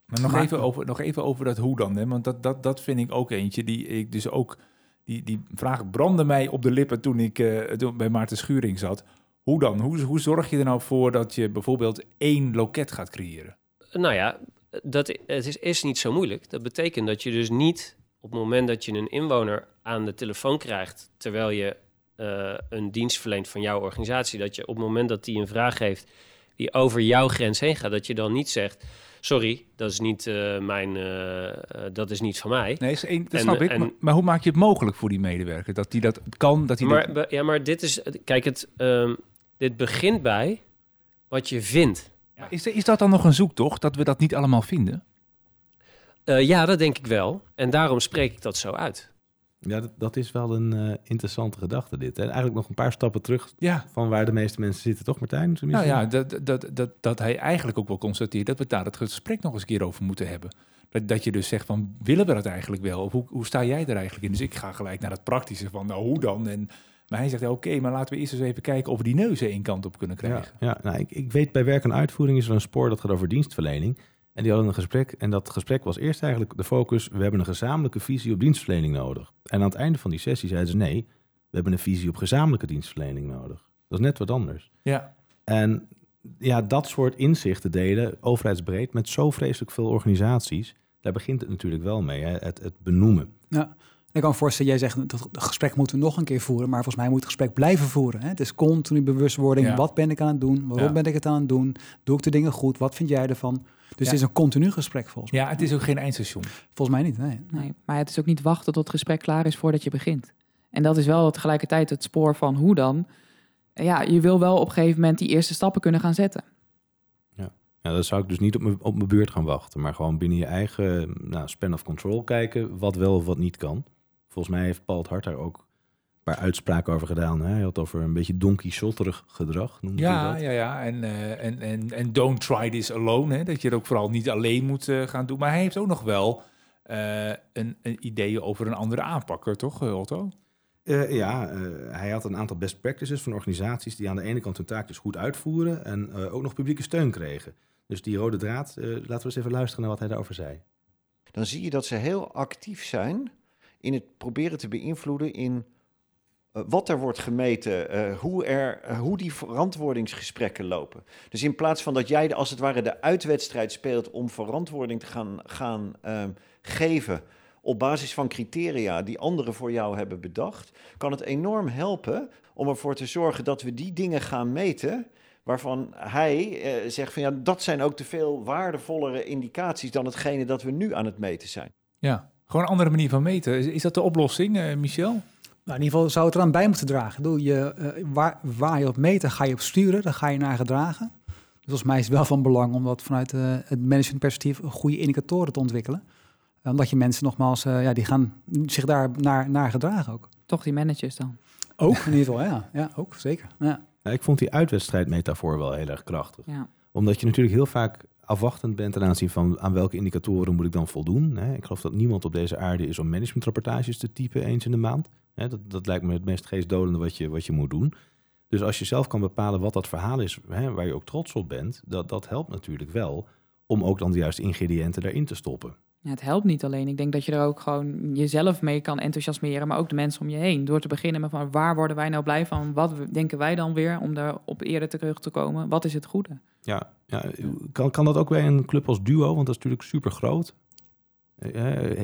Maar nog, Maar- even over, nog even over dat hoe dan. Hè? Want dat, dat, dat vind ik ook eentje die ik dus ook... Die, die vraag brandde mij op de lippen toen ik eh, toen bij Maarten Schuring zat. Hoe dan? Hoe, hoe zorg je er nou voor dat je bijvoorbeeld één loket gaat creëren? Nou ja, dat, het is, is niet zo moeilijk. Dat betekent dat je dus niet op het moment dat je een inwoner aan de telefoon krijgt, terwijl je eh, een dienst verleent van jouw organisatie, dat je op het moment dat die een vraag heeft die over jouw grens heen gaat, dat je dan niet zegt: Sorry, dat is niet, eh, mijn, eh, dat is niet van mij. Nee, is één, dat En, snap ik. en- maar, maar hoe maak je het mogelijk voor die medewerker? Dat die dat kan, dat hij Maar, dat- ja, maar dit is, kijk, het, ehm, dit begint bij wat je vindt. Maar Is, is dat dan nog een zoektocht, dat we dat niet allemaal vinden? Eh, ja, dat denk ik wel. En daarom spreek ik dat zo uit. Ja, dat, dat is wel een eh, interessante gedachte dit. En eigenlijk nog een paar stappen terug Ja. van waar de meeste mensen zitten, toch Martijn? Nou ja, dat, dat, dat, dat hij eigenlijk ook wel constateert dat we daar het gesprek nog eens een keer over moeten hebben. Dat, dat je dus zegt van, willen we dat eigenlijk wel? Of hoe, hoe sta jij er eigenlijk in? Dus ik ga gelijk naar het praktische van, nou hoe dan? En, maar hij zegt, ja, oké, maar laten we eerst eens even kijken of we die neuzen één kant op kunnen Ja, krijgen. ja nou, ik, ik weet bij werk en uitvoering is er een spoor dat gaat over dienstverlening. En die hadden een gesprek. En dat gesprek was eerst eigenlijk de focus. We hebben een gezamenlijke visie op dienstverlening nodig. En aan het einde van die sessie zeiden ze nee, we hebben een visie op gezamenlijke dienstverlening nodig. Dat is net wat anders. Ja. En ja, dat soort inzichten delen, overheidsbreed, met zo vreselijk veel organisaties. Daar begint het natuurlijk wel mee, hè? Het, het benoemen. Ja. Ik kan me voorstellen, jij zegt dat het gesprek moeten we nog een keer voeren, maar volgens mij moet het gesprek blijven voeren. Hè? Het is continu bewustwording. Ja. Wat ben ik aan het doen? Waarom Ja. ben ik het aan het doen? Doe ik de dingen goed? Wat vind jij ervan? Dus Ja. het is een continu gesprek volgens mij. ja, het is ook geen eindstation. Volgens mij niet. Nee. Nee, maar het is ook niet wachten tot het gesprek klaar is voordat je begint. En dat is wel tegelijkertijd het spoor van hoe dan. Ja, je wil wel op een gegeven moment die eerste stappen kunnen gaan zetten. Ja, dan zou ik dus niet op mijn, op mijn beurt gaan wachten, maar gewoon binnen je eigen nou, span of control kijken wat wel of wat niet kan. Volgens mij heeft Paul het Hart daar ook paar uitspraken over gedaan. Hè? Hij had over een beetje Don Quixoterig gedrag. noemde Ja, dat. ja, ja. En, eh, en, en, en don't try this alone. Hè? Dat je het ook vooral niet alleen moet eh, gaan doen. Maar hij heeft ook nog wel eh, een, een idee over een andere aanpak, toch, Otto? Eh, ja, eh, hij had een aantal best practices van organisaties die aan de ene kant hun taak dus goed uitvoeren en eh, ook nog publieke steun kregen. Dus die rode draad, eh, laten we eens even luisteren naar wat hij daarover zei. dan zie je dat ze heel actief zijn in het proberen te beïnvloeden in wat er wordt gemeten, eh, hoe, er, eh, hoe die verantwoordingsgesprekken lopen. Dus in plaats van dat jij als het ware de uitwedstrijd speelt om verantwoording te gaan, gaan ehm, geven op basis van criteria die anderen voor jou hebben bedacht, kan het enorm helpen om ervoor te zorgen dat we die dingen gaan meten waarvan hij eh, zegt van ja, dat zijn ook de veel waardevollere indicaties dan hetgene dat we nu aan het meten zijn. Ja, gewoon een andere manier van meten. Is, is dat de oplossing, eh, Michel? Nou, in ieder geval zou het eraan bij moeten dragen. Doe je, eh, waar, waar je op meten, ga je op sturen, daar ga je naar gedragen. Dus volgens mij is het wel van belang om dat vanuit eh, het managementperspectief goede indicatoren te ontwikkelen. Omdat je mensen nogmaals, eh, ja, die gaan zich daar naar, naar gedragen ook. Toch die managers dan. Ook in ieder geval, ja. Ja, ook, zeker. Ja. Nou, ik vond die uitwedstrijdmetafoor wel heel erg krachtig. Ja. Omdat je natuurlijk heel vaak afwachtend bent ten aanzien van aan welke indicatoren moet ik dan voldoen. Hè? Ik geloof dat niemand op deze aarde is om managementrapportages te typen eens in de maand. Hè? Dat, dat lijkt me het meest geestdodende wat je, wat je moet doen. Dus als je zelf kan bepalen wat dat verhaal is hè, waar je ook trots op bent, dat, dat helpt natuurlijk wel om ook dan de juiste ingrediënten daarin te stoppen. Het helpt niet alleen. Ik denk dat je er ook gewoon jezelf mee kan enthousiasmeren, maar ook de mensen om je heen. Door te beginnen met van waar worden wij nou blij van? Wat denken wij dan weer om daar op eerder terug te komen? Wat is het goede? Ja, ja kan, kan dat ook bij een club als Duo? Want dat is natuurlijk super groot.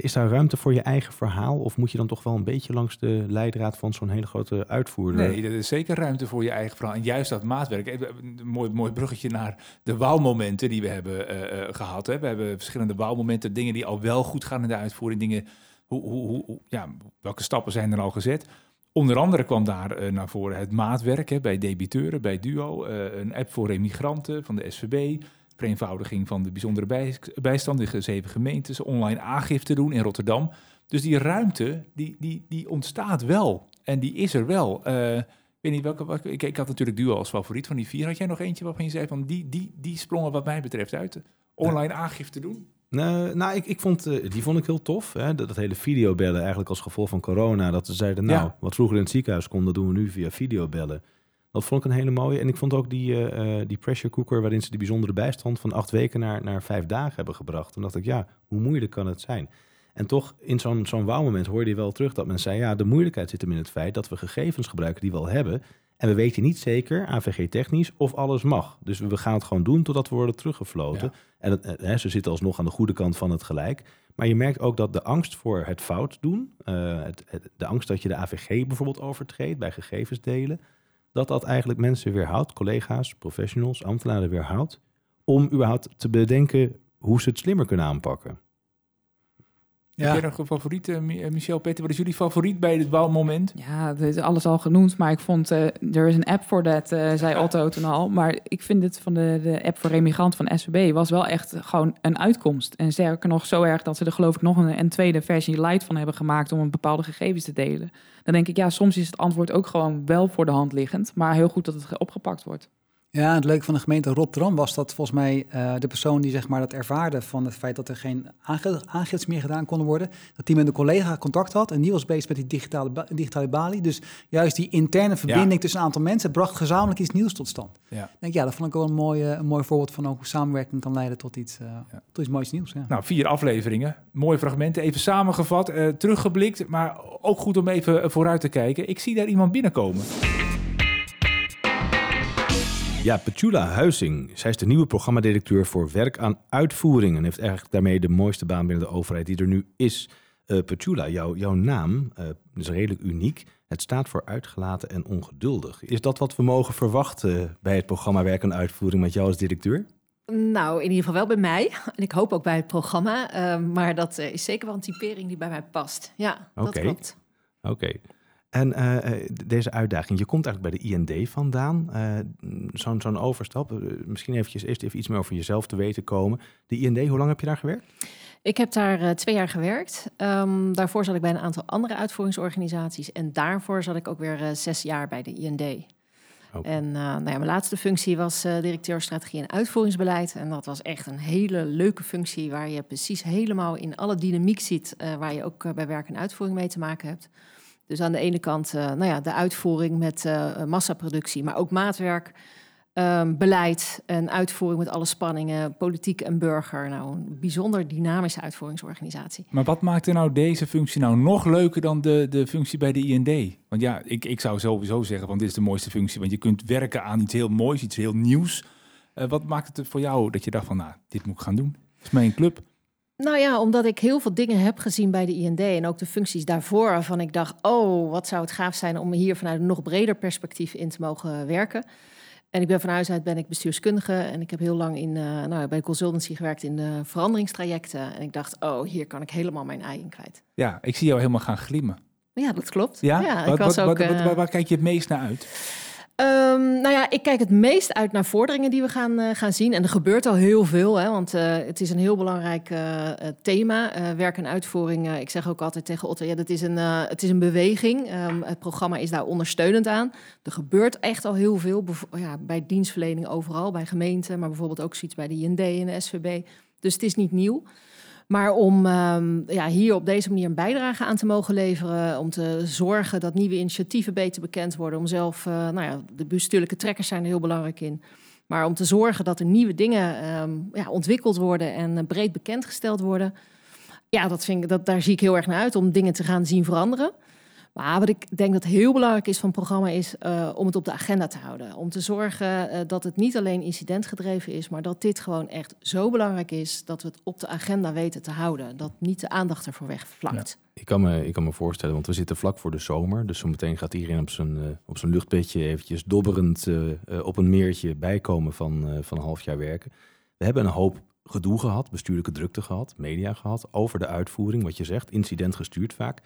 is daar ruimte voor je eigen verhaal? Of moet je dan toch wel een beetje langs de leidraad van zo'n hele grote uitvoerder? Nee, er is zeker ruimte voor je eigen verhaal. En juist dat maatwerk. Een mooi, mooi bruggetje naar de wauwmomenten die we hebben eh, eh, gehad. Hè. We hebben verschillende wauwmomenten, dingen die al wel goed gaan in de uitvoering. Dingen, hoe, hoe, hoe- ja, welke stappen zijn er al gezet? Onder andere kwam daar eh, naar voren het maatwerk hè, bij debiteuren, bij Duo. eh, een app voor remigranten van de SVB. Vereenvoudiging van de bijzondere bij, bijstand in zeven gemeentes. Online aangifte doen in Rotterdam. Dus die ruimte, die, die, die ontstaat wel. En die is er wel. Eh, ik weet niet welke, welke ik, ik had natuurlijk Duo als favoriet van die vier. Had jij nog eentje waarvan je zei van die, die, die sprongen wat mij betreft uit? Online aangifte doen? Nou, nou ik, ik vond, eh, die vond ik heel tof. Hè? Dat, dat hele videobellen eigenlijk als gevolg van corona. Dat ze zeiden, nou, Ja. wat vroeger in het ziekenhuis kon, dat doen we nu via videobellen. Dat vond ik een hele mooie. En ik vond ook die, eh, die pressure cooker waarin ze die bijzondere bijstand van acht weken naar, naar vijf dagen hebben gebracht. Toen dacht ik, ja, hoe moeilijk kan het zijn? En toch, in zo'n zo'n wauw-moment hoorde je wel terug dat men zei, ja, de moeilijkheid zit hem in het feit dat we gegevens gebruiken die we al hebben. En we weten niet zeker, AVG-technisch, of alles mag. Dus we gaan het gewoon doen totdat we worden teruggefloten. En het, eh, hè, ze zitten alsnog aan de goede kant van het gelijk. Maar je merkt ook dat de angst voor het fout doen, eh, het, het- de angst dat je de AVG bijvoorbeeld overtreedt bij gegevens delen, dat dat eigenlijk mensen weerhoudt, collega's, professionals, ambtenaren weerhoudt, om überhaupt te bedenken hoe ze het slimmer kunnen aanpakken. Heb jij nog een favoriet, eh, Mi- eh, Michel Peter? Wat is jullie favoriet bij dit wauwmoment? Ja, het is alles al genoemd, maar ik vond, eh, er is een app voor dat, eh, zei Otto toen al. Maar ik vind het van de, de app voor remigrant van SVB was wel echt gewoon een uitkomst. En sterker nog, zo erg dat ze er geloof ik nog een, een tweede versie light van hebben gemaakt om een bepaalde gegevens te delen. Dan denk ik, ja, soms is het antwoord ook gewoon wel voor de hand liggend, maar heel goed dat het ge- opgepakt wordt. Ja, het leuke van de gemeente Rotterdam was dat volgens mij eh, de persoon die zeg maar, dat ervaarde van het feit dat er geen aangiftes meer gedaan konden worden, dat die met een collega contact had en die was bezig met die digitale, ba- digitale balie. Dus juist die interne verbinding tussen een aantal mensen bracht gezamenlijk iets nieuws tot stand. Ja. Ik denk, ja, dat vond ik wel een mooi, een mooi voorbeeld van ook hoe samenwerking kan leiden tot iets, eh, tot iets moois nieuws. Ja. Nou, vier afleveringen. Mooie fragmenten. Even samengevat, eh, teruggeblikt. Maar ook goed om even vooruit te kijken. Ik zie daar iemand binnenkomen. Ja, Petula Huizing. Zij is de nieuwe programmadirecteur voor werk aan uitvoering. En heeft eigenlijk daarmee de mooiste baan binnen de overheid die er nu is. Eh Petula, jouw, jouw naam eh, is redelijk uniek. Het staat voor uitgelaten en ongeduldig. Is dat wat we mogen verwachten bij het programma Werk aan Uitvoering met jou als directeur? Nou, in ieder geval wel bij mij. En ik hoop ook bij het programma. Maar dat eh, is zeker wel een typering die bij mij past. Ja, dat klopt. Oké. En eh, eh, deze uitdaging, je komt eigenlijk bij de IND vandaan. Eh, zo'n, overstap, misschien eventjes eerst even iets meer over jezelf te weten komen. De IND, hoe lang heb je daar gewerkt? Ik heb daar twee jaar gewerkt. Ehm, daarvoor zat ik bij een aantal andere uitvoeringsorganisaties. En daarvoor zat ik ook weer zes jaar bij de IND. En nou ja, mijn laatste functie was directeur strategie en uitvoeringsbeleid. En dat was echt een hele leuke functie waar je precies helemaal in alle dynamiek ziet, waar je ook bij werk en uitvoering mee te maken hebt. Dus aan de ene kant nou ja, de uitvoering met massaproductie, maar ook maatwerk. Um, beleid en uitvoering met alle spanningen, politiek en burger. Nou, een bijzonder dynamische uitvoeringsorganisatie. Maar wat maakte nou deze functie nou nog leuker dan de, de functie bij de IND? Want ja, ik, ik zou sowieso zeggen, want dit is de mooiste functie. Want je kunt werken aan iets heel moois, iets heel nieuws. Uh, wat maakt het voor jou dat je dacht van, nou, dit moet ik gaan doen? Het is mijn club. Nou ja, omdat ik heel veel dingen heb gezien bij de IND en ook de functies daarvoor, waarvan ik dacht, oh, wat zou het gaaf zijn om hier vanuit een nog breder perspectief in te mogen werken. En ik ben van huis uit ben ik bestuurskundige en ik heb heel lang in, uh, nou, bij consultancy gewerkt in de veranderingstrajecten. En ik dacht, oh, hier kan ik helemaal mijn ei in kwijt. Ja, ik zie jou helemaal gaan glimmen. Ja, dat klopt. Ja, ja wat, ik was wat, ook, wat, waar, waar kijk je het meest naar uit? Um, nou ja, ik kijk het meest uit naar vorderingen die we gaan, uh, gaan zien. En er gebeurt al heel veel, hè, want uh, het is een heel belangrijk uh, thema. werk en uitvoering, ik zeg ook altijd tegen Otto, ja, dat is een, het is een beweging. Um, het programma is daar ondersteunend aan. Er gebeurt echt al heel veel, ja, bij dienstverlening overal, bij gemeenten, maar bijvoorbeeld ook zoiets bij de IND en de SVB. Dus het is niet nieuw. Maar om um, ja, hier op deze manier een bijdrage aan te mogen leveren, om te zorgen dat nieuwe initiatieven beter bekend worden, om zelf, uh, nou ja, de bestuurlijke trekkers zijn er heel belangrijk in. Maar om te zorgen dat er nieuwe dingen um, ja, ontwikkeld worden en uh, breed bekendgesteld worden. Ja, dat vind ik, dat, daar zie ik heel erg naar uit om dingen te gaan zien veranderen. Maar wat ik denk dat heel belangrijk is van het programma is uh, om het op de agenda te houden. Om te zorgen uh, dat het niet alleen incidentgedreven is, maar dat dit gewoon echt zo belangrijk is dat we het op de agenda weten te houden. Dat niet de aandacht ervoor wegvlakt. Ik, kan me, ik kan me voorstellen, want we zitten vlak voor de zomer. Dus zometeen gaat iedereen op zijn, uh, op zijn luchtbedje eventjes dobberend op een meertje bijkomen van, van een half jaar werken. We hebben een hoop gedoe gehad, bestuurlijke drukte gehad, media gehad over de uitvoering, wat je zegt, incident gestuurd vaak.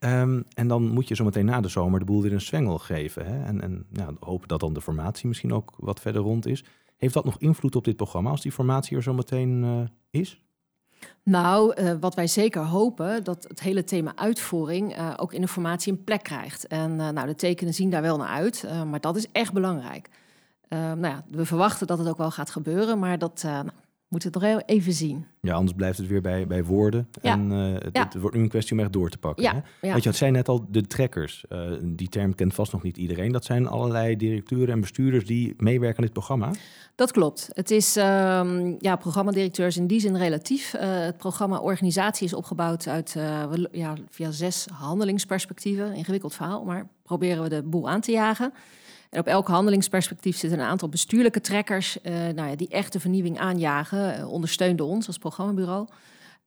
Um, en dan moet je zometeen na de zomer de boel weer een zwengel geven. Hè? En, en nou, hopen dat dan de formatie misschien ook wat verder rond is. Heeft dat nog invloed op dit programma als die formatie er zometeen uh, is? Nou, uh, wat wij zeker hopen, dat het hele thema uitvoering uh, ook in de formatie een plek krijgt. En nou, de tekenen zien daar wel naar uit, maar dat is echt belangrijk. nou ja, we verwachten dat het ook wel gaat gebeuren, maar dat nou, moeten we nog even zien. Ja, anders blijft het weer bij, bij woorden. Ja. En uh, het, Ja. het wordt nu een kwestie om echt door te pakken. Ja, Hè? Want je zei net al, de trekkers. Uh, die term kent vast nog niet iedereen. Dat zijn allerlei directeuren en bestuurders die meewerken aan dit programma. Dat klopt. Het is um, ja, programmadirecteurs in die zin relatief. Uh, het programma organisatie is opgebouwd uit ja, via zes handelingsperspectieven. Ingewikkeld verhaal, maar proberen we de boel aan te jagen. En op elk handelingsperspectief zitten een aantal bestuurlijke trekkers uh, nou ja, die echt de vernieuwing aanjagen. Uh, ondersteunden ons als programmabureau.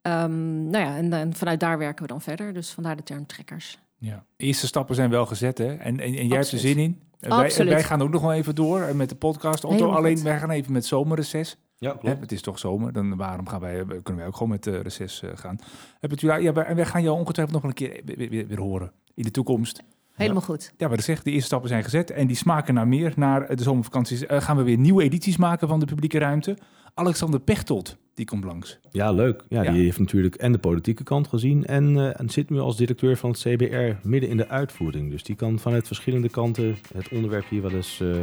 Um, nou ja, en, en, vanuit daar werken we dan verder. Dus vandaar de term trekkers. Ja, eerste stappen zijn wel gezet hè? En, en, en jij hebt er zin in. En wij, en wij gaan ook nog wel even door met de podcast. Otto, Helemaal alleen goed. wij gaan even met zomerreces. Ja, Hè, het is toch zomer, dan waarom gaan wij, kunnen wij ook gewoon met uh, reces uh, gaan. Hebben het, u- ja, wij- en wij gaan jou ongetwijfeld nog een keer weer, weer, weer horen in de toekomst. Helemaal goed. Ja, maar dat zegt, de eerste stappen zijn gezet en die smaken naar meer. Naar de zomervakanties uh, gaan we weer nieuwe edities maken van de publieke ruimte. Alexander Pechtold, die komt langs. Ja, leuk. Ja, Ja. Die heeft natuurlijk en de politieke kant gezien. En, uh, en zit nu als directeur van het CBR midden in de uitvoering. Dus die kan vanuit verschillende kanten het onderwerp hier wel eens uh,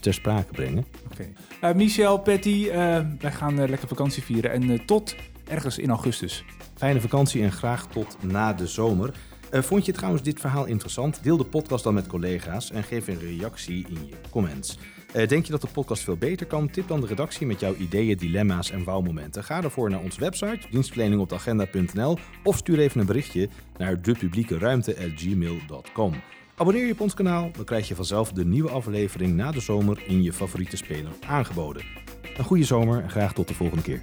ter sprake brengen. Oké. Okay. Uh, Michel, Patty, wij gaan lekker vakantie vieren en tot ergens in augustus. Fijne vakantie en graag tot na de zomer. Uh, vond je trouwens dit verhaal interessant? Deel de podcast dan met collega's en geef een reactie in je comments. Uh, denk je dat de podcast veel beter kan? Tip dan de redactie met jouw ideeën, dilemma's en wouwmomenten. Ga daarvoor naar onze website dienstverleningopdeagenda.nl of stuur even een berichtje naar depubliekeruimte.gmail.com. Abonneer je op ons kanaal, dan krijg je vanzelf de nieuwe aflevering na de zomer in je favoriete speler aangeboden. Een goede zomer en graag tot de volgende keer.